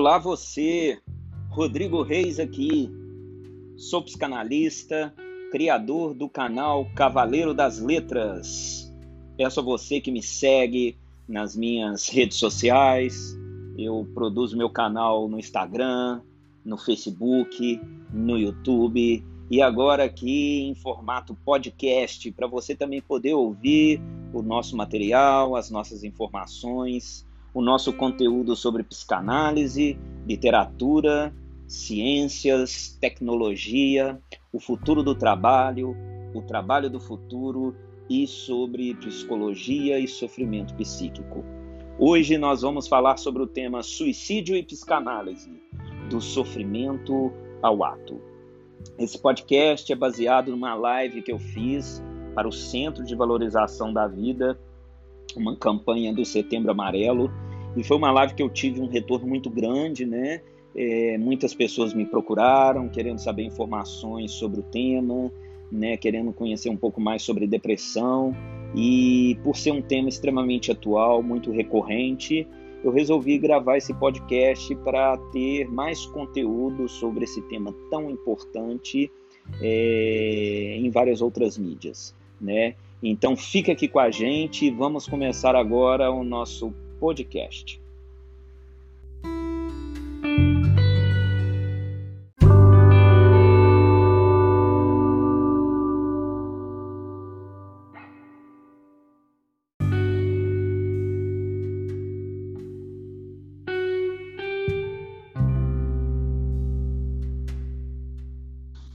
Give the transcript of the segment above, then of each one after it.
Olá você, Rodrigo Reis aqui. Sou psicanalista, criador do canal Cavaleiro das Letras. Peço a você que me segue nas minhas redes sociais. Eu produzo meu canal no Instagram, no Facebook, no YouTube e agora aqui em formato podcast para você também poder ouvir o nosso material, as nossas informações o nosso conteúdo sobre psicanálise, literatura, ciências, tecnologia, o futuro do trabalho, o trabalho do futuro e sobre psicologia e sofrimento psíquico. Hoje nós vamos falar sobre o tema suicídio e psicanálise, do sofrimento ao ato. Esse podcast é baseado numa live que eu fiz para o Centro de Valorização da Vida uma campanha do Setembro Amarelo e foi uma live que eu tive um retorno muito grande, né? É, muitas pessoas me procuraram querendo saber informações sobre o tema, né? Querendo conhecer um pouco mais sobre depressão e por ser um tema extremamente atual, muito recorrente, eu resolvi gravar esse podcast para ter mais conteúdo sobre esse tema tão importante é, em várias outras mídias, né? Então fica aqui com a gente e vamos começar agora o nosso podcast.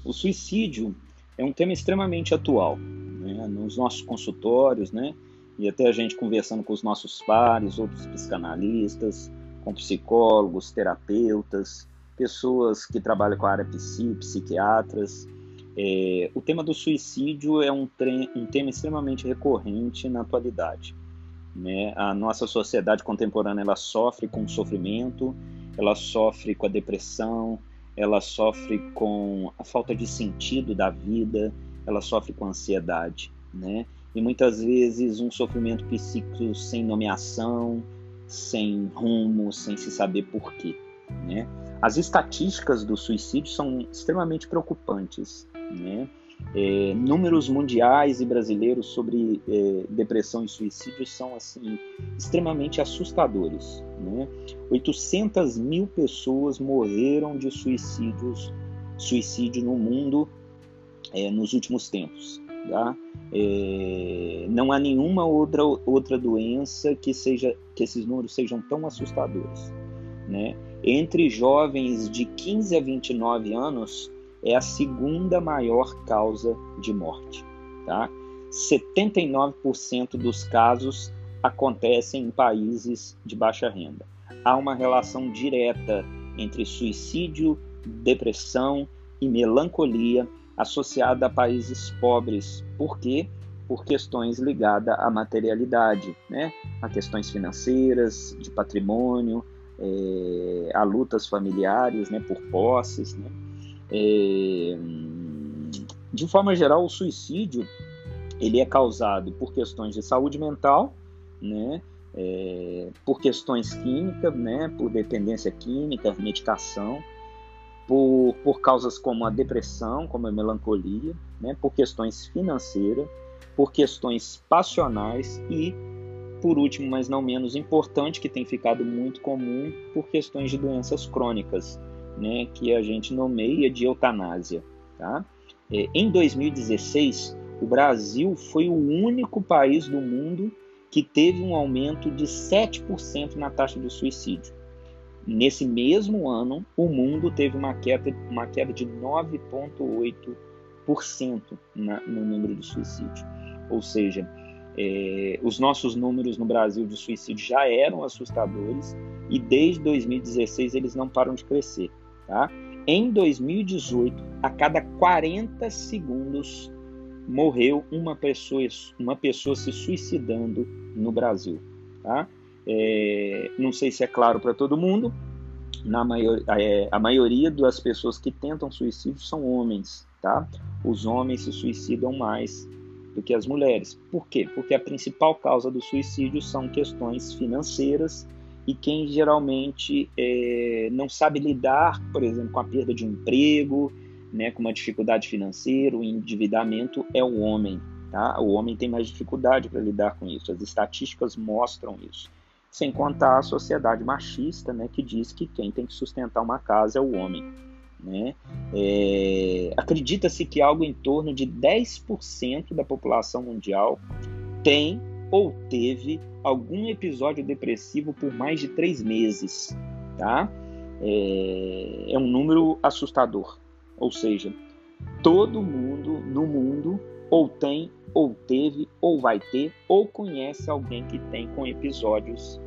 O suicídio é um tema extremamente atual nos nossos consultórios, né, e até a gente conversando com os nossos pares, outros psicanalistas, com psicólogos, terapeutas, pessoas que trabalham com a área psi, psiquiatras. É, o tema do suicídio é um, um, tema extremamente recorrente na atualidade. Né? A nossa sociedade contemporânea ela sofre com o sofrimento, ela sofre com a depressão, ela sofre com a falta de sentido da vida, ela sofre com ansiedade, né? E muitas vezes um sofrimento psíquico sem nomeação, sem rumo, sem se saber porquê, né? As estatísticas do suicídio são extremamente preocupantes, né? É, números mundiais e brasileiros sobre é, depressão e suicídio são assim extremamente assustadores. Né? 800 mil pessoas morreram de suicídios, suicídio no mundo é, nos últimos tempos. Tá? É, não há nenhuma outra, outra doença que, seja, que esses números sejam tão assustadores. Né? Entre jovens de 15 a 29 anos, é a segunda maior causa de morte. Tá? 79% dos casos acontecem em países de baixa renda. Há uma relação direta entre suicídio, depressão e melancolia associada a países pobres. Por quê? Por questões ligadas à materialidade, né? a questões financeiras, de patrimônio, é, a lutas familiares né? por posses. Né? É, de forma geral, o suicídio ele é causado por questões de saúde mental, né? É, por questões químicas, né? por dependência química, medicação, por, por causas como a depressão, como a melancolia, né, por questões financeiras, por questões passionais e, por último, mas não menos importante, que tem ficado muito comum, por questões de doenças crônicas, né, que a gente nomeia de eutanásia. Tá? É, em 2016, o Brasil foi o único país do mundo que teve um aumento de 7% na taxa de suicídio. Nesse mesmo ano, o mundo teve uma queda, uma queda de 9,8% no número de suicídio. Ou seja, é, os nossos números no Brasil de suicídio já eram assustadores e desde 2016 eles não param de crescer. Tá? Em 2018, a cada 40 segundos morreu uma pessoa, uma pessoa se suicidando no Brasil. Tá? É, não sei se é claro para todo mundo, na maior, é, a maioria das pessoas que tentam suicídio são homens, tá? Os homens se suicidam mais do que as mulheres. Por quê? Porque a principal causa do suicídio são questões financeiras e quem geralmente é, não sabe lidar, por exemplo, com a perda de um emprego, né, com uma dificuldade financeira, o endividamento é o homem. Tá? O homem tem mais dificuldade para lidar com isso. As estatísticas mostram isso. Sem contar a sociedade machista, né, que diz que quem tem que sustentar uma casa é o homem. Né? É, Acredita-se que algo em torno de 10% da população mundial tem ou teve algum episódio depressivo por mais de três meses. Tá? É, é um número assustador. Ou seja, todo mundo no mundo ou tem, ou teve, ou vai ter, ou conhece alguém que tem com episódios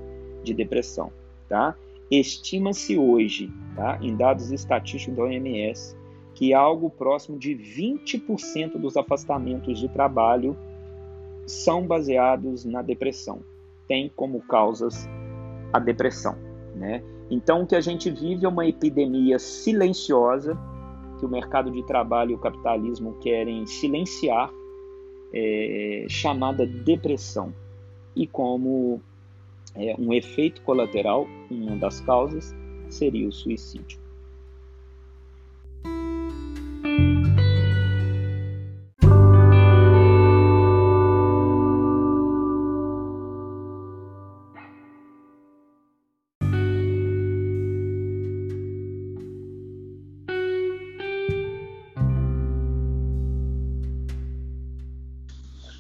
de depressão, tá? Estima-se hoje, tá, em dados estatísticos da OMS, que algo próximo de 20% dos afastamentos de trabalho são baseados na depressão, tem como causas a depressão, né? Então o que a gente vive é uma epidemia silenciosa que o mercado de trabalho e o capitalismo querem silenciar, é, chamada depressão. E como é, um efeito colateral, uma das causas seria o suicídio.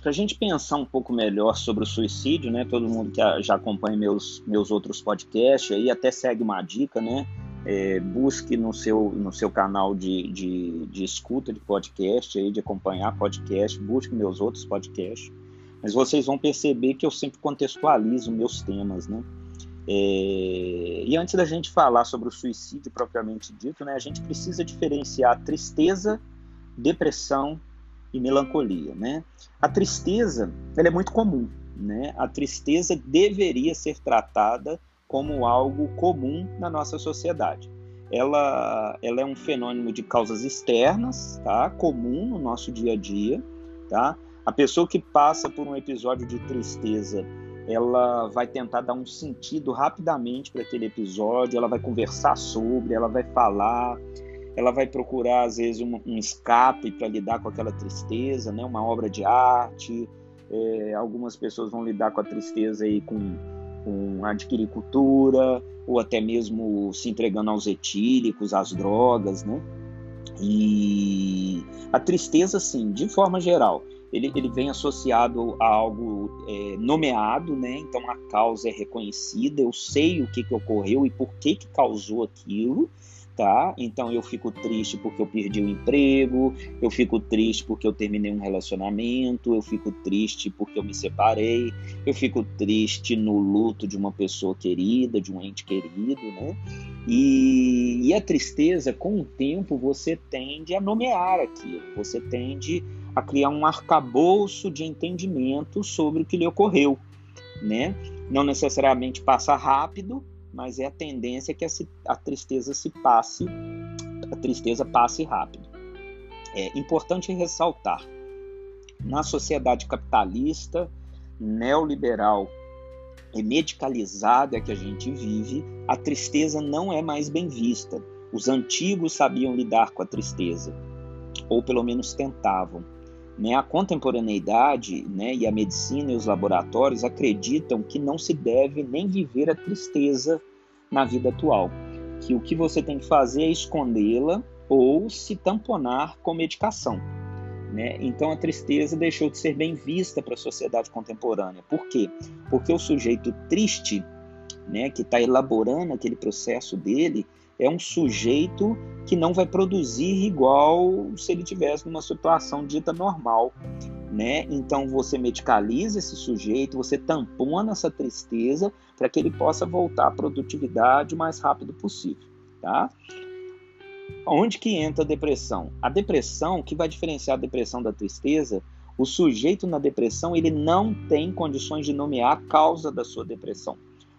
Para a gente pensar um pouco melhor sobre o suicídio, né? Todo mundo que já acompanha meus, meus outros podcasts aí até segue uma dica, né? É, busque no seu, no seu canal de, de, de, escuta de podcast, aí, de acompanhar podcast, busque meus outros podcasts. Mas vocês vão perceber que eu sempre contextualizo meus temas, né? É, e antes da gente falar sobre o suicídio propriamente dito, né, a gente precisa diferenciar tristeza, depressão e melancolia, né? A tristeza, ela é muito comum, né? A tristeza deveria ser tratada como algo comum na nossa sociedade. Ela, ela é um fenômeno de causas externas, tá? Comum no nosso dia a dia, tá? A pessoa que passa por um episódio de tristeza, ela vai tentar dar um sentido rapidamente para aquele episódio, ela vai conversar sobre, ela vai falar, ela vai procurar às vezes um, um escape para lidar com aquela tristeza, né? Uma obra de arte. É, algumas pessoas vão lidar com a tristeza aí com, com adquirir cultura ou até mesmo se entregando aos etílicos, às drogas, né? E a tristeza, sim, de forma geral, ele, ele vem associado a algo é, nomeado, né? Então a causa é reconhecida, eu sei o que, que ocorreu e por que, que causou aquilo, tá? Então eu fico triste porque eu perdi o emprego, eu fico triste porque eu terminei um relacionamento, eu fico triste porque eu me separei, eu fico triste no luto de uma pessoa querida, de um ente querido, né? E, e a tristeza, com o tempo, você tende a nomear aquilo, você tende a criar um arcabouço de entendimento sobre o que lhe ocorreu, né? Não necessariamente passa rápido, mas é a tendência que a, tristeza se passe, a tristeza passe rápido. É importante ressaltar, na sociedade capitalista, neoliberal e medicalizada que a gente vive, a tristeza não é mais bem vista. Os antigos sabiam lidar com a tristeza, ou pelo menos tentavam. Né? A contemporaneidade né, e a medicina e os laboratórios acreditam que não se deve nem viver a tristeza na vida atual, que o que você tem que fazer é escondê-la ou se tamponar com medicação. Né? Então a tristeza deixou de ser bem vista para a sociedade contemporânea. Por quê? Porque o sujeito triste, né, que está elaborando aquele processo dele, é um sujeito que não vai produzir igual se ele tivesse numa situação dita normal, né? Então você medicaliza esse sujeito, você tampona essa tristeza para que ele possa voltar à produtividade o mais rápido possível, tá? Onde que entra a depressão? A depressão, que vai diferenciar a depressão da tristeza, o sujeito na depressão ele não tem condições de nomear a causa da sua depressão.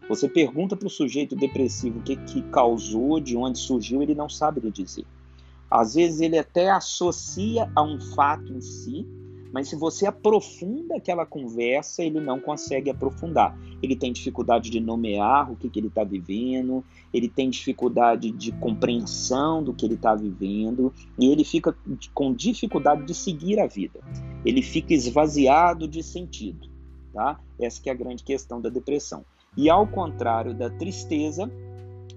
Você pergunta para o sujeito depressivo o que, que causou, de onde surgiu, ele não sabe lhe dizer. Às vezes ele até associa a um fato em si, Mas se você aprofunda aquela conversa, ele não consegue aprofundar. Ele tem dificuldade de nomear o que, que ele está vivendo, ele tem dificuldade de compreensão do que ele está vivendo, e ele fica com dificuldade de seguir a vida. Ele fica esvaziado de sentido. Tá? Essa é a grande questão da depressão. E ao contrário da tristeza,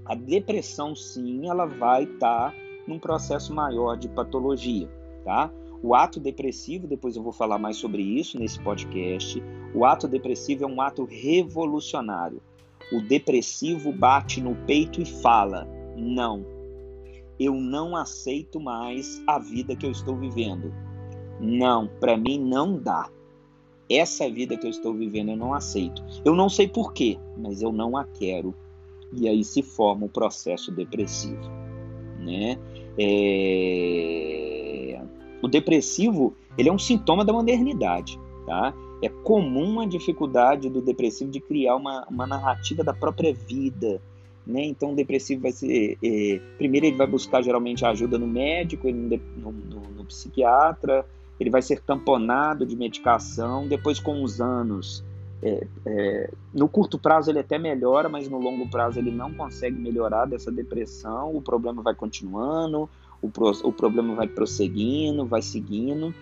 a depressão sim, ela vai estar tá num processo maior de patologia, tá? O ato depressivo, depois eu vou falar mais sobre isso nesse podcast. O ato depressivo é um ato revolucionário. O depressivo bate no peito e fala: não, eu não aceito mais a vida que eu estou vivendo. Não, para mim não dá. Essa vida que eu estou vivendo eu não aceito. Eu não sei porquê, mas eu não a quero. E aí se forma o processo depressivo. Né? É o depressivo, ele é um sintoma da modernidade, tá? É comum a dificuldade do depressivo de criar uma, uma narrativa da própria vida, né? Então o depressivo vai ser, é, primeiro ele vai buscar geralmente ajuda no médico, no, no, no psiquiatra, ele vai ser tamponado de medicação, depois com os anos é, é, no curto prazo ele até melhora, mas no longo prazo ele não consegue melhorar dessa depressão, o problema vai continuando, o, o problema vai prosseguindo, vai seguindo,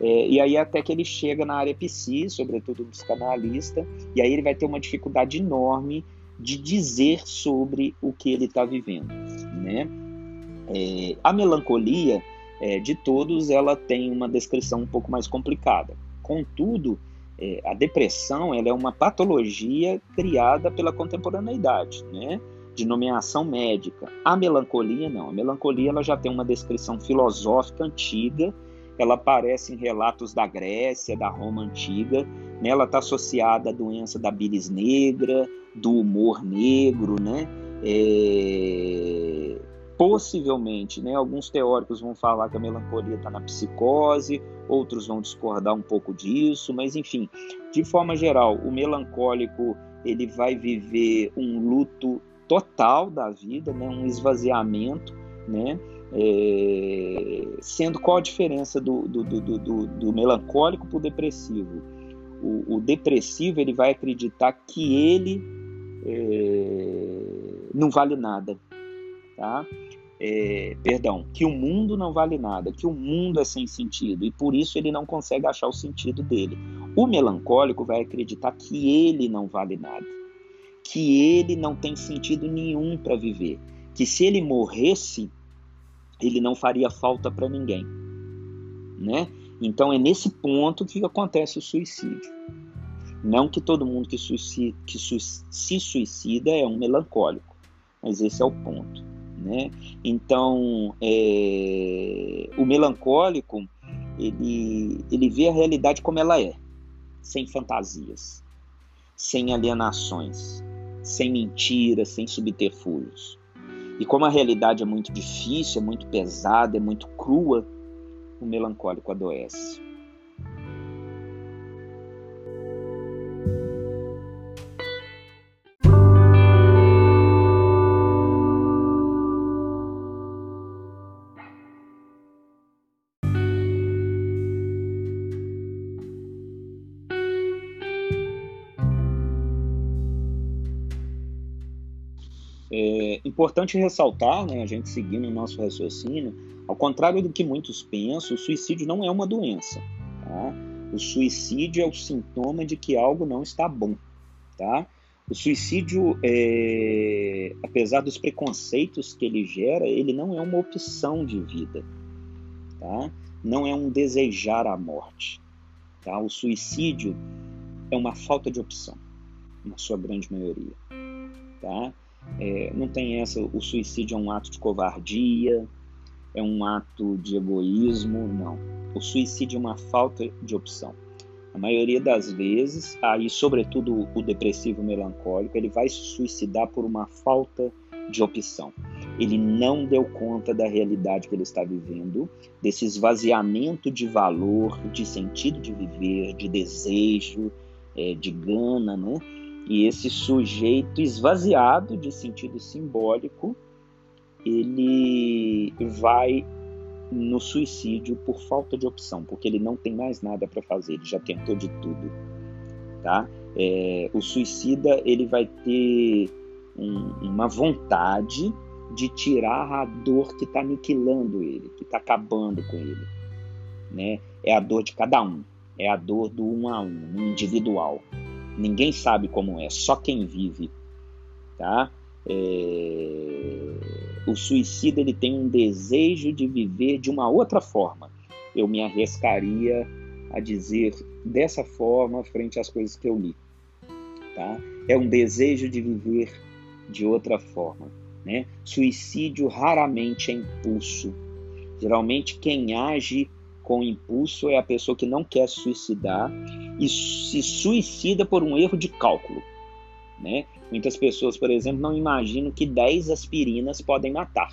é, e aí até que ele chega na área psi, sobretudo no psicanalista, e aí ele vai ter uma dificuldade enorme de dizer sobre o que ele está vivendo, né? É, a melancolia é, de todos ela tem uma descrição um pouco mais complicada. Contudo, é, a depressão ela é uma patologia criada pela contemporaneidade, né? De nomeação médica. A melancolia não. A melancolia ela já tem uma descrição filosófica antiga. Ela aparece em relatos da Grécia, da Roma antiga. Né? Ela está associada à doença da bilis negra, do humor negro, né? É... Possivelmente, né? Alguns teóricos vão falar que a melancolia está na psicose, outros vão discordar um pouco disso, mas enfim, de forma geral, o melancólico ele vai viver um luto total da vida, né, um esvaziamento, né, é, sendo qual a diferença do, do, do, do, do melancólico para o depressivo? O, depressivo ele vai acreditar que ele é, não vale nada, tá? É, perdão, que o mundo não vale nada, que o mundo é sem sentido e por isso ele não consegue achar o sentido dele. O melancólico vai acreditar que ele não vale nada que ele não tem sentido nenhum para viver, que se ele morresse, ele não faria falta para ninguém, né? Então é nesse ponto que acontece o suicídio. Não que todo mundo que, suicida, que su se suicida é um melancólico, mas esse é o ponto, né? Então é, o melancólico ele, ele vê a realidade como ela é, sem fantasias, sem alienações, sem mentiras, sem subterfúgios. E como a realidade é muito difícil, é muito pesada, é muito crua, o melancólico adoece. É importante ressaltar, né, a gente seguindo o nosso raciocínio, ao contrário do que muitos pensam, o suicídio não é uma doença. Tá? O suicídio é o sintoma de que algo não está bom. Tá? O suicídio, é, apesar dos preconceitos que ele gera, ele não é uma opção de vida. Tá? Não é um desejar a morte. Tá? O suicídio é uma falta de opção, na sua grande maioria. Tá? É, não tem essa, o suicídio é um ato de covardia, é um ato de egoísmo, não. O suicídio é uma falta de opção. A maioria das vezes, aí sobretudo o depressivo melancólico, ele vai se suicidar por uma falta de opção. Ele não deu conta da realidade que ele está vivendo, desse esvaziamento de valor, de sentido de viver, de desejo, é, de gana, né? E esse sujeito esvaziado de sentido simbólico, ele vai no suicídio por falta de opção, porque ele não tem mais nada para fazer, ele já tentou de tudo, tá? É, o suicida ele vai ter um, uma vontade de tirar a dor que está aniquilando ele, que está acabando com ele, né? É a dor de cada um, é a dor do um a um, individual. Ninguém sabe como é, só quem vive, tá? É... O suicida ele tem um desejo de viver de uma outra forma. Eu me arriscaria a dizer dessa forma frente às coisas que eu li. Tá? É um desejo de viver de outra forma. Né? Suicídio raramente é impulso. Geralmente quem age com impulso é a pessoa que não quer se suicidar e se suicida por um erro de cálculo. Né? Muitas pessoas, por exemplo, não imaginam que 10 aspirinas podem matar.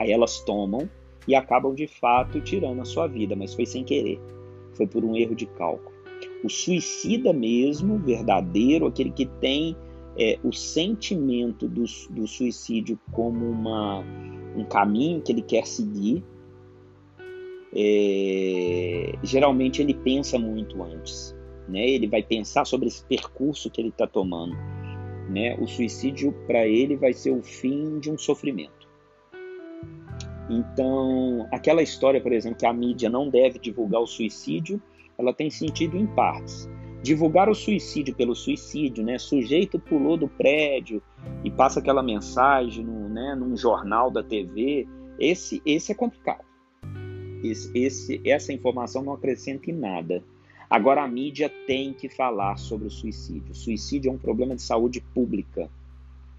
Aí elas tomam e acabam de fato tirando a sua vida, mas foi sem querer. Foi por um erro de cálculo. O suicida mesmo, verdadeiro, aquele que tem é, o sentimento do, do suicídio como uma, um caminho que ele quer seguir, é, geralmente ele pensa muito antes. Né? Ele vai pensar sobre esse percurso que ele está tomando né? O suicídio para ele vai ser o fim de um sofrimento. Então, aquela história, por exemplo, que a mídia não deve divulgar o suicídio, ela tem sentido em partes. Divulgar o suicídio pelo suicídio, né? Sujeito pulou do prédio e passa aquela mensagem no, né, num jornal da TV. Esse, esse é complicado. Esse, esse, essa informação não acrescenta em nada. Agora, a mídia tem que falar sobre o suicídio. O suicídio é um problema de saúde pública.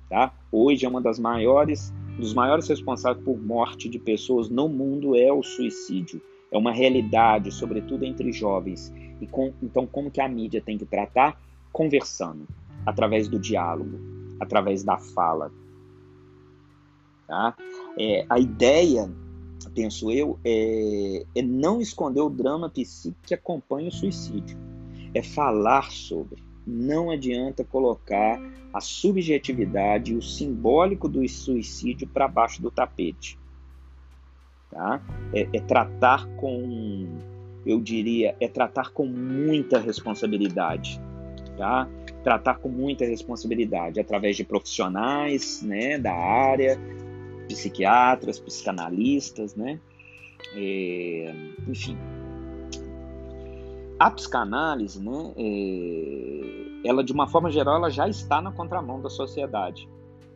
Tá? Hoje é uma das maiores, dos maiores responsáveis por morte de pessoas no mundo é o suicídio. É uma realidade, sobretudo entre jovens. E com, então, como que a mídia tem que tratar? Conversando, através do diálogo, através da fala. Tá? É, a ideia penso eu, é, é não esconder o drama psíquico que acompanha o suicídio. É falar sobre. Não adianta colocar a subjetividade e o simbólico do suicídio para baixo do tapete. Tá? É, é tratar com, eu diria, é tratar com muita responsabilidade. Tá? Tratar com muita responsabilidade através de profissionais né, da área, psiquiatras, psicanalistas, né? É, enfim. A psicanálise, né, é, ela de uma forma geral, ela já está na contramão da sociedade.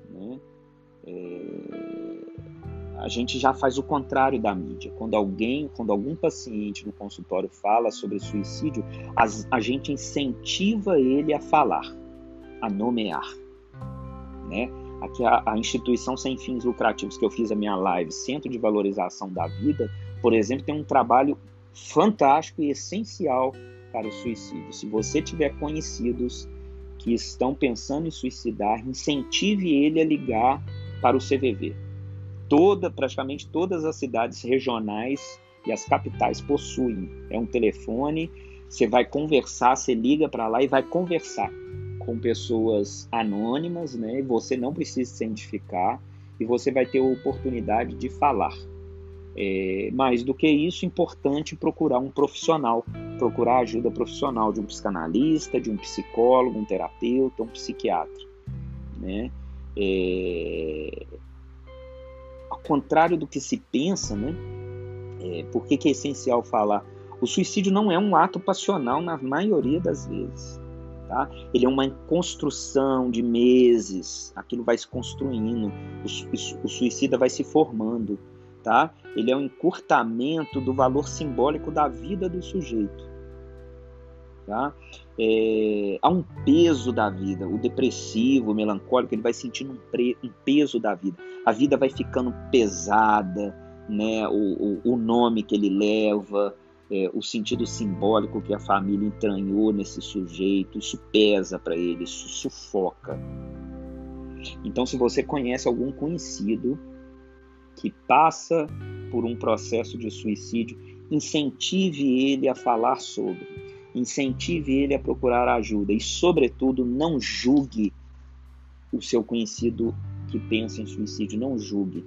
Né? É, a gente já faz o contrário da mídia. Quando alguém, quando algum paciente no consultório fala sobre suicídio, a, a gente incentiva ele a falar, a nomear, né? A, a instituição sem fins lucrativos que eu fiz a minha live, Centro de Valorização da Vida, por exemplo, tem um trabalho fantástico e essencial para o suicídio. Se você tiver conhecidos que estão pensando em suicidar, incentive ele a ligar para o CVV. Toda, praticamente todas as cidades regionais e as capitais possuem. É um telefone, você vai conversar, você liga para lá e vai conversar com pessoas anônimas, né? Você não precisa se identificar e você vai ter a oportunidade de falar. É, mais do que isso, importante procurar um profissional, procurar ajuda profissional de um psicanalista, de um psicólogo, um terapeuta, um psiquiatra, né? É, ao contrário do que se pensa, né? É, por que é essencial falar? O suicídio não é um ato passional na maioria das vezes. Tá? Ele é uma construção de meses, aquilo vai se construindo, o, o suicida vai se formando. Tá? Ele é um encurtamento do valor simbólico da vida do sujeito. Tá? É, há um peso da vida, o depressivo, o melancólico, ele vai sentindo um, pre, um peso da vida. A vida vai ficando pesada, né? o, o, o nome que ele leva, é, o sentido simbólico que a família entranhou nesse sujeito, isso pesa para ele, isso sufoca. Então, se você conhece algum conhecido que passa por um processo de suicídio, incentive ele a falar sobre, incentive ele a procurar ajuda e, sobretudo, não julgue o seu conhecido que pensa em suicídio, não julgue.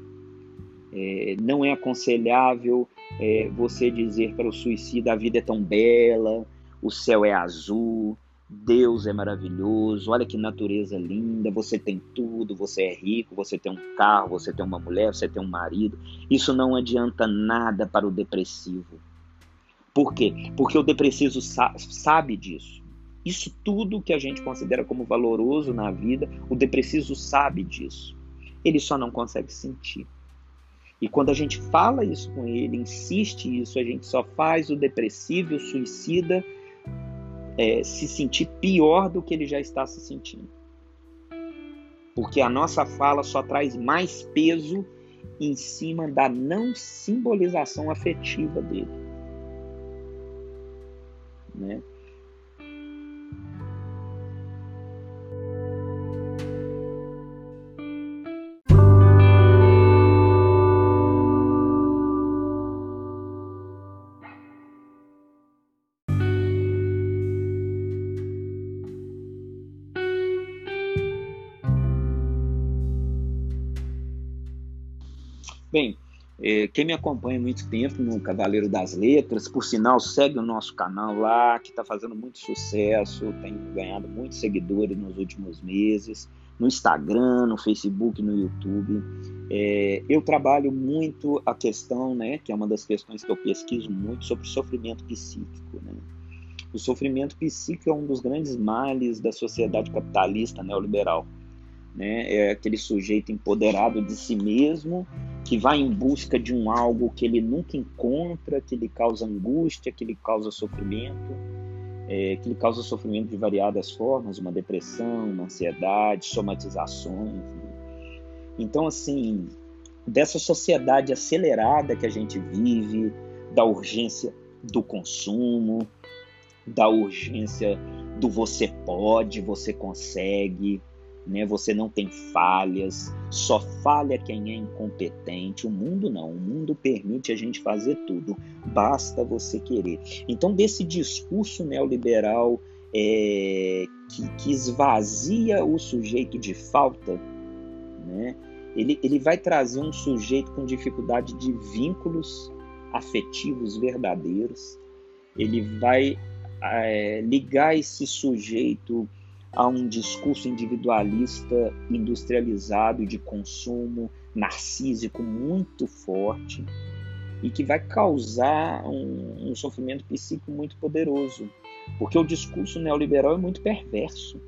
É, não é aconselhável é, você dizer para o suicida a vida é tão bela, o céu é azul, Deus é maravilhoso, olha que natureza linda, você tem tudo, você é rico, você tem um carro, você tem uma mulher, você tem um marido. Isso não adianta nada para o depressivo. Por quê? Porque o depressivo sabe disso. Isso tudo que a gente considera como valoroso na vida, o depressivo sabe disso. Ele só não consegue sentir. E quando a gente fala isso com ele, insiste isso, a gente só faz o depressivo, o suicida, é, se sentir pior do que ele já está se sentindo. Porque a nossa fala só traz mais peso em cima da não simbolização afetiva dele né? Quem me acompanha há muito tempo no Cavaleiro das Letras, por sinal, segue o nosso canal lá, que está fazendo muito sucesso, tem ganhado muitos seguidores nos últimos meses, no Instagram, no Facebook, no YouTube. É, eu trabalho muito a questão, né, que é uma das questões que eu pesquiso muito, sobre o sofrimento psíquico. Né? O sofrimento psíquico é um dos grandes males da sociedade capitalista neoliberal. Né? É aquele sujeito empoderado de si mesmo que vai em busca de um algo que ele nunca encontra, que lhe causa angústia, que lhe causa sofrimento, é, que lhe causa sofrimento de variadas formas, uma depressão, uma ansiedade, somatizações. Né? Então, assim, dessa sociedade acelerada que a gente vive, da urgência do consumo, da urgência do você pode, você consegue, né? Você não tem falhas, só falha quem é incompetente. O mundo não, o mundo permite a gente fazer tudo, basta você querer. Então, desse discurso neoliberal é, que, que, esvazia o sujeito de falta, né? ele, ele vai trazer um sujeito com dificuldade de vínculos afetivos verdadeiros, ele vai é, ligar esse sujeito a um discurso individualista, industrializado de consumo, narcísico muito forte e que vai causar um, um sofrimento psíquico muito poderoso, porque o discurso neoliberal é muito perverso.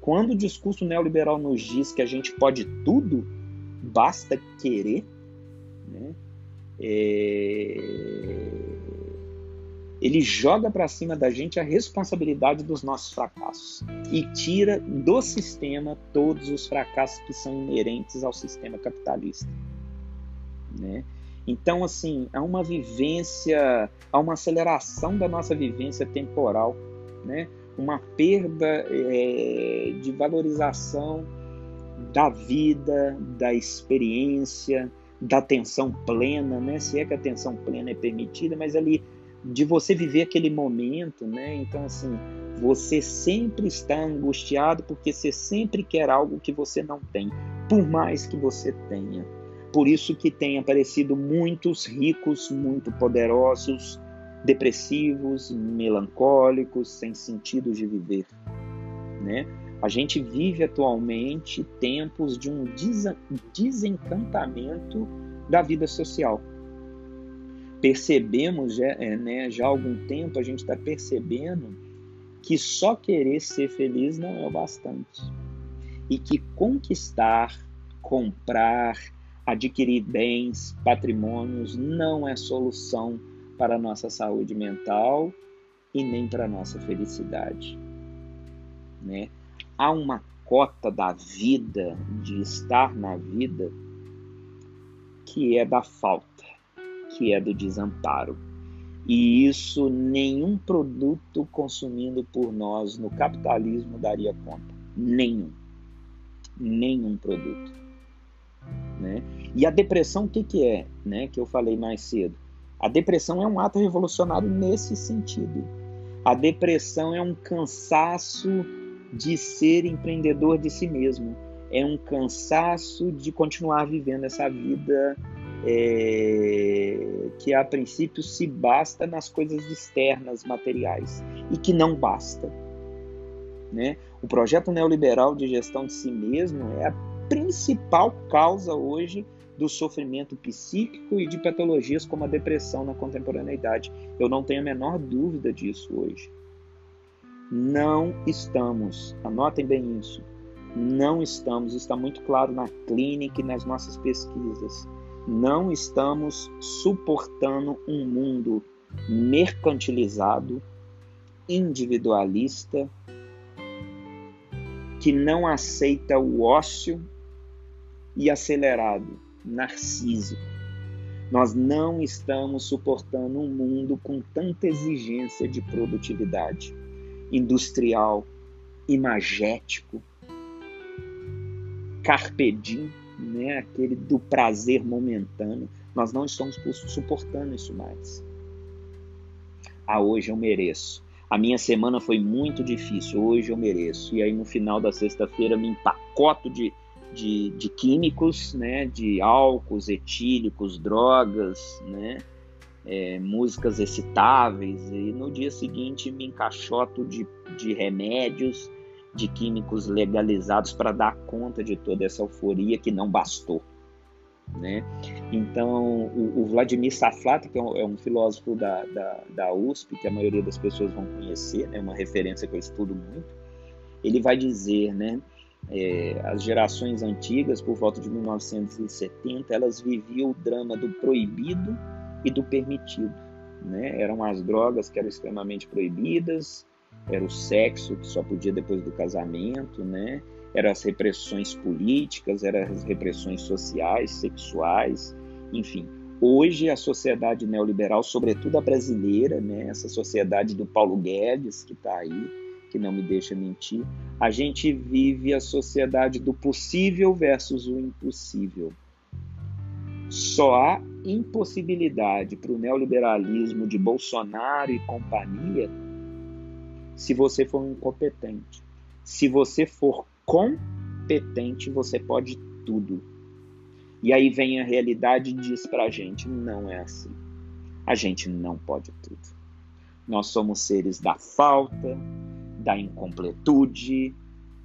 Quando o discurso neoliberal nos diz que a gente pode tudo, basta querer, né? É ele joga para cima da gente a responsabilidade dos nossos fracassos e tira do sistema todos os fracassos que são inerentes ao sistema capitalista. Né? Então, assim, há uma vivência, há uma aceleração da nossa vivência temporal, né? uma perda é, de valorização da vida, da experiência, da atenção plena, né? se é que a atenção plena é permitida, mas ali de você viver aquele momento, né? Então, assim, você sempre está angustiado porque você sempre quer algo que você não tem, por mais que você tenha. Por isso que tem aparecido muitos ricos, muito poderosos, depressivos, melancólicos, sem sentido de viver, né? A gente vive atualmente tempos de um desencantamento da vida social percebemos já, é, né, já há algum tempo, a gente está percebendo que só querer ser feliz não é o bastante. E que conquistar, comprar, adquirir bens, patrimônios não é solução para a nossa saúde mental e nem para a nossa felicidade. Né? Há uma cota da vida, de estar na vida, que é da falta que é do desamparo. E isso nenhum produto consumido por nós no capitalismo daria conta. Nenhum. Nenhum produto. Né? E a depressão, o que, que é? Né? Que eu falei mais cedo. A depressão é um ato revolucionário nesse sentido. A depressão é um cansaço de ser empreendedor de si mesmo. É um cansaço de continuar vivendo essa vida é, que a princípio se basta nas coisas externas, materiais, e que não basta. Né? O projeto neoliberal de gestão de si mesmo é a principal causa hoje do sofrimento psíquico e de patologias como a depressão na contemporaneidade. Eu não tenho a menor dúvida disso hoje. Não estamos, anotem bem isso, não estamos, está muito claro na clínica e nas nossas pesquisas, não estamos suportando um mundo mercantilizado, individualista, que não aceita o ócio e acelerado, narcísico. Nós não estamos suportando um mundo com tanta exigência de produtividade industrial, imagético, carpe diem, né? aquele do prazer momentâneo. Nós não estamos suportando isso mais. Ah, hoje eu mereço. A minha semana foi muito difícil, hoje eu mereço. E aí no final da sexta-feira me empacoto de, de, de químicos, né? de álcools, etílicos, drogas, né? é, músicas excitáveis, e no dia seguinte me encaixoto de, de remédios, de químicos legalizados para dar conta de toda essa euforia que não bastou. Né? Então, o, o Vladimir Saflata, que é um, é um filósofo da, da, da, USP, que a maioria das pessoas vão conhecer, é né? uma referência que eu estudo muito, ele vai dizer, né, é, as gerações antigas, por volta de 1970, elas viviam o drama do proibido e do permitido. Né? Eram as drogas que eram extremamente proibidas, era o sexo que só podia depois do casamento, né? eram as repressões políticas, eram as repressões sociais, sexuais, enfim. Hoje a sociedade neoliberal, sobretudo a brasileira, né? essa sociedade do Paulo Guedes que está aí, que não me deixa mentir, a gente vive a sociedade do possível versus o impossível. Só há impossibilidade para o neoliberalismo de Bolsonaro e companhia se você for incompetente. Se você for competente, você pode tudo. E aí vem a realidade e diz para a gente: não é assim. A gente não pode tudo. Nós somos seres da falta, da incompletude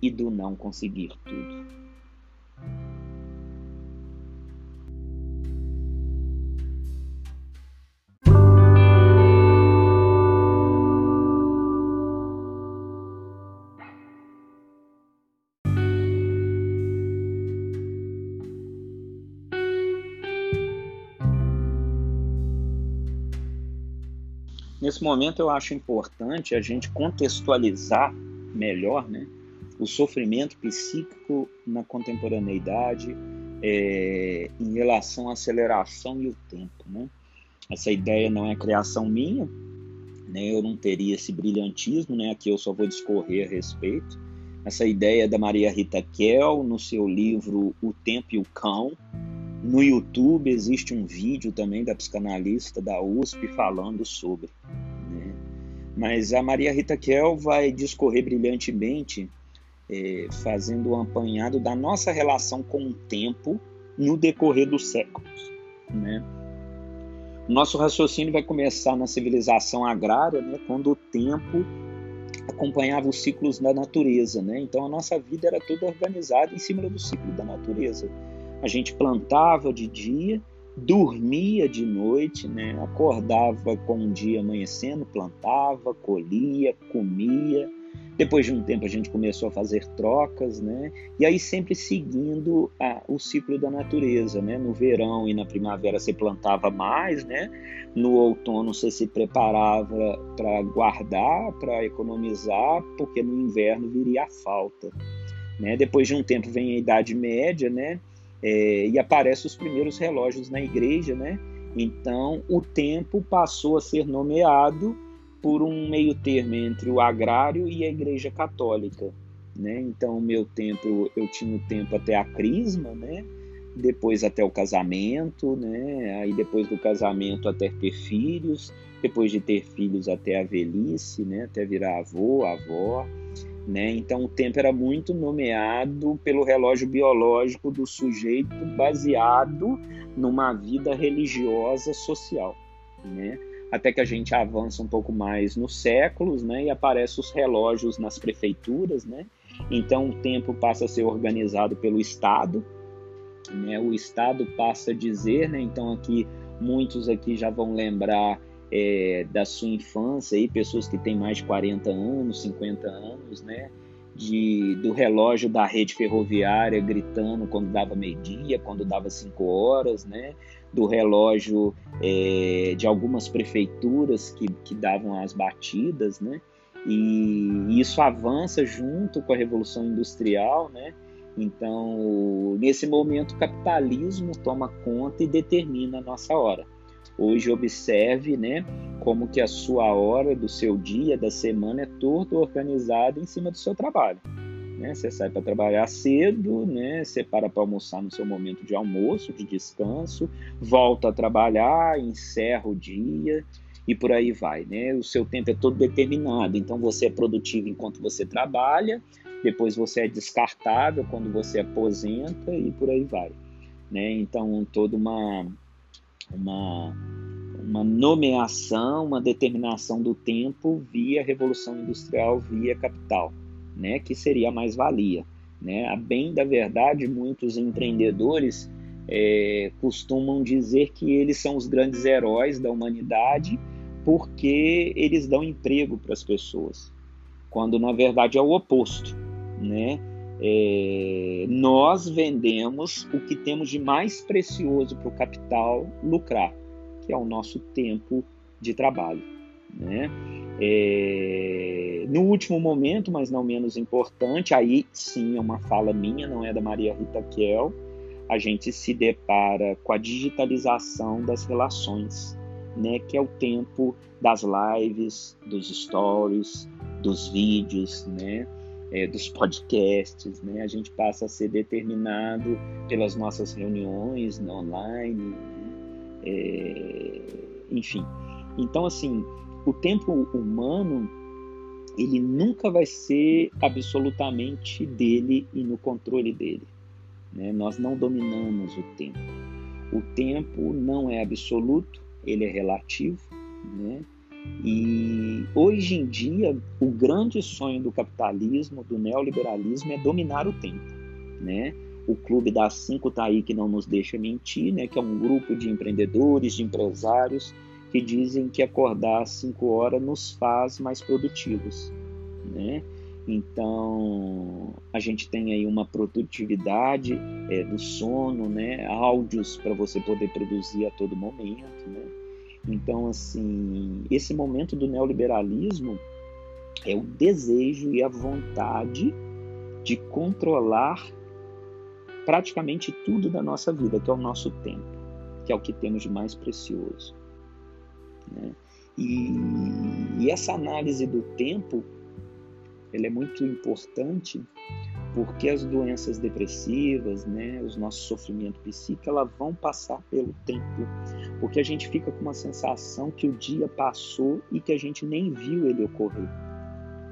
e do não conseguir tudo. Nesse momento eu acho importante a gente contextualizar melhor né, o sofrimento psíquico na contemporaneidade é, em relação à aceleração e o tempo. Né? Essa ideia não é criação minha, né, eu não teria esse brilhantismo, né, aqui eu só vou discorrer a respeito. Essa ideia da Maria Rita Kell no seu livro O Tempo e o Cão, no YouTube existe um vídeo também da psicanalista da USP falando sobre. Mas a Maria Rita Kell vai discorrer brilhantemente, é, fazendo um apanhado da nossa relação com o tempo no decorrer dos séculos. Né? O nosso raciocínio vai começar na civilização agrária, né, quando o tempo acompanhava os ciclos da natureza. Né? Então a nossa vida era toda organizada em cima do ciclo da natureza. A gente plantava de dia, dormia de noite, né? acordava com o dia amanhecendo, plantava, colhia, comia. Depois de um tempo a gente começou a fazer trocas, né? E aí sempre seguindo a, o ciclo da natureza, né? No verão e na primavera você plantava mais, né? No outono você se preparava para guardar, para economizar, porque no inverno viria a falta, né? Depois de um tempo vem a Idade Média, né? É, e aparecem os primeiros relógios na igreja, né? Então o tempo passou a ser nomeado por um meio termo entre o agrário e a igreja católica, né? Então o meu tempo, eu tinha o tempo até a crisma, né? Depois até o casamento, né? Aí depois do casamento até ter filhos, depois de ter filhos até a velhice, né? Até virar avô, avó. Né? Então o tempo era muito nomeado pelo relógio biológico do sujeito baseado numa vida religiosa social. Né? Até que a gente avança um pouco mais nos séculos né? e aparecem os relógios nas prefeituras. Né? Então o tempo passa a ser organizado pelo Estado. Né? O Estado passa a dizer, né? então aqui muitos aqui já vão lembrar é, da sua infância, aí, pessoas que têm mais de 40 anos, 50 anos, né? De, do relógio da rede ferroviária gritando quando dava meio-dia, quando dava cinco horas, né? do relógio é, de algumas prefeituras que, que davam as batidas, né? e isso avança junto com a Revolução Industrial, né? Então, nesse momento, o capitalismo toma conta e determina a nossa hora. Hoje observe, né, como que a sua hora do seu dia, da semana é toda organizada em cima do seu trabalho. Né? Você sai para trabalhar cedo, né? Você para para almoçar no seu momento de almoço, de descanso, volta a trabalhar, encerra o dia e por aí vai, né? O seu tempo é todo determinado, então você é produtivo enquanto você trabalha, depois você é descartável quando você aposenta e por aí vai, né? Então toda uma uma, uma nomeação, uma determinação do tempo via Revolução Industrial, via capital, né, que seria a mais-valia. Né? A bem da verdade, muitos empreendedores é, costumam dizer que eles são os grandes heróis da humanidade porque eles dão emprego para as pessoas, quando na verdade é o oposto. Né? É, nós vendemos o que temos de mais precioso para o capital lucrar, que é o nosso tempo de trabalho. Né? É, no último momento, mas não menos importante, aí sim é uma fala minha, não é da Maria Rita Kiel, a gente se depara com a digitalização das relações, né? que é o tempo das lives, dos stories, dos vídeos, né? É, dos podcasts, né? A gente passa a ser determinado pelas nossas reuniões online, né? é, enfim. Então, assim, o tempo humano ele nunca vai ser absolutamente dele e no controle dele. Né? Nós não dominamos o tempo. O tempo não é absoluto, ele é relativo, né? E hoje em dia, o grande sonho do capitalismo, do neoliberalismo, é dominar o tempo. Né? O Clube das Cinco está aí que não nos deixa mentir, né? que é um grupo de empreendedores, de empresários, que dizem que acordar às 5 horas nos faz mais produtivos. Né? Então, a gente tem aí uma produtividade é, do sono, né? áudios para você poder produzir a todo momento. Né? Então, assim, esse momento do neoliberalismo é o desejo e a vontade de controlar praticamente tudo da nossa vida, que é o nosso tempo, que é o que temos de mais precioso. Né? E, e essa análise do tempo, ela é muito importante porque as doenças depressivas, né, os nossos sofrimentos psíquicos, elas vão passar pelo tempo, porque a gente fica com uma sensação que o dia passou e que a gente nem viu ele ocorrer,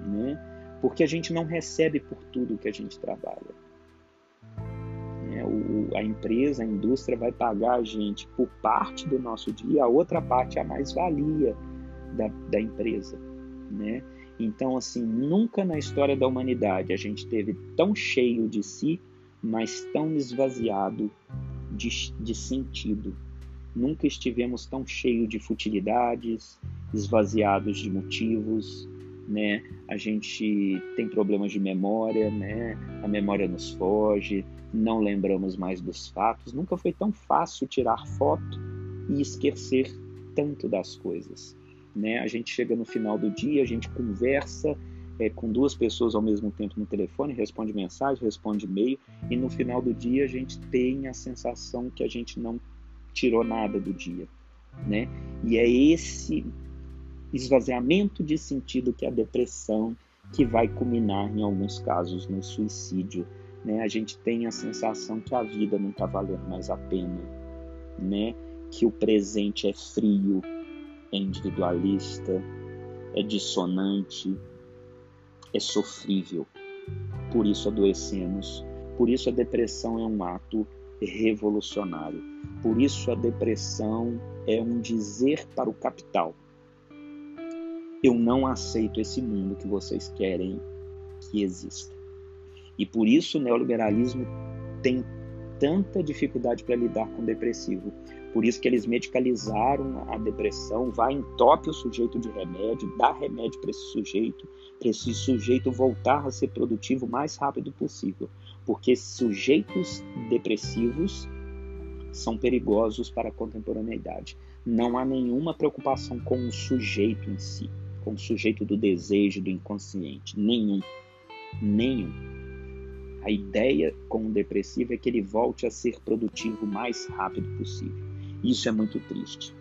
né? Porque a gente não recebe por tudo que a gente trabalha. Né? O, a empresa, a indústria vai pagar a gente por parte do nosso dia, a outra parte é a mais-valia da, da empresa, né? Então, assim, nunca na história da humanidade a gente teve tão cheio de si, mas tão esvaziado de, de sentido. Nunca estivemos tão cheios de futilidades, esvaziados de motivos, né? A gente tem problemas de memória, né? A memória nos foge, não lembramos mais dos fatos. Nunca foi tão fácil tirar foto e esquecer tanto das coisas. Né? A gente chega no final do dia, a gente conversa é, com duas pessoas ao mesmo tempo no telefone, responde mensagem, responde e-mail, e no final do dia a gente tem a sensação que a gente não tirou nada do dia. Né? E é esse esvaziamento de sentido que é a depressão que vai culminar, em alguns casos, no suicídio. Né? A gente tem a sensação que a vida não está valendo mais a pena, né? que o presente é frio, é individualista, é dissonante, é sofrível. Por isso adoecemos. Por isso a depressão é um ato revolucionário. Por isso a depressão é um dizer para o capital: eu não aceito esse mundo que vocês querem que exista. E por isso o neoliberalismo tem tanta dificuldade para lidar com depressivo. Por isso que eles medicalizaram a depressão, vai entope o sujeito de remédio, dá remédio para esse sujeito, para esse sujeito voltar a ser produtivo o mais rápido possível. Porque sujeitos depressivos são perigosos para a contemporaneidade. Não há nenhuma preocupação com o sujeito em si, com o sujeito do desejo, do inconsciente. Nenhum. Nenhum. A ideia com o depressivo é que ele volte a ser produtivo o mais rápido possível. Isso é muito triste.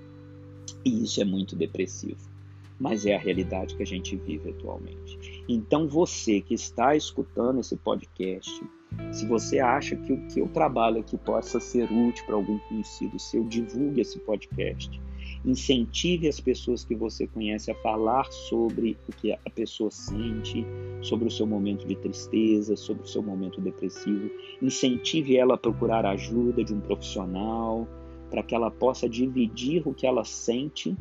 E isso é muito depressivo. Mas é a realidade que a gente vive atualmente. Então, você que está escutando esse podcast, se você acha que o que eu trabalho aqui possa ser útil para algum conhecido seu, divulgue esse podcast. Incentive as pessoas que você conhece a falar sobre o que a pessoa sente, sobre o seu momento de tristeza, sobre o seu momento depressivo. Incentive ela a procurar ajuda de um profissional para que ela possa dividir o que ela sente,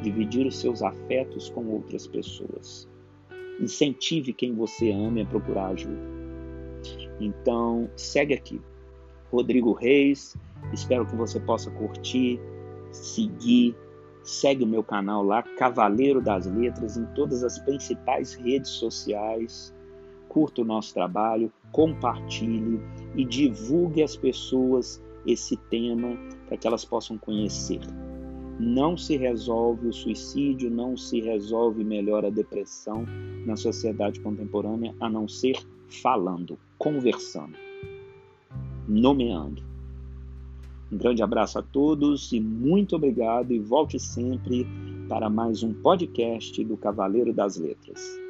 dividir os seus afetos com outras pessoas. Incentive quem você ama a procurar ajuda. Então, segue aqui. Rodrigo Reis, espero que você possa curtir, seguir, segue o meu canal lá, Cavaleiro das Letras, em todas as principais redes sociais. Curta o nosso trabalho, compartilhe e divulgue às pessoas esse tema para que elas possam conhecer. Não se resolve o suicídio, não se resolve melhor a depressão na sociedade contemporânea a não ser falando, conversando, nomeando. Um grande abraço a todos e muito obrigado e volte sempre para mais um podcast do Cavaleiro das Letras.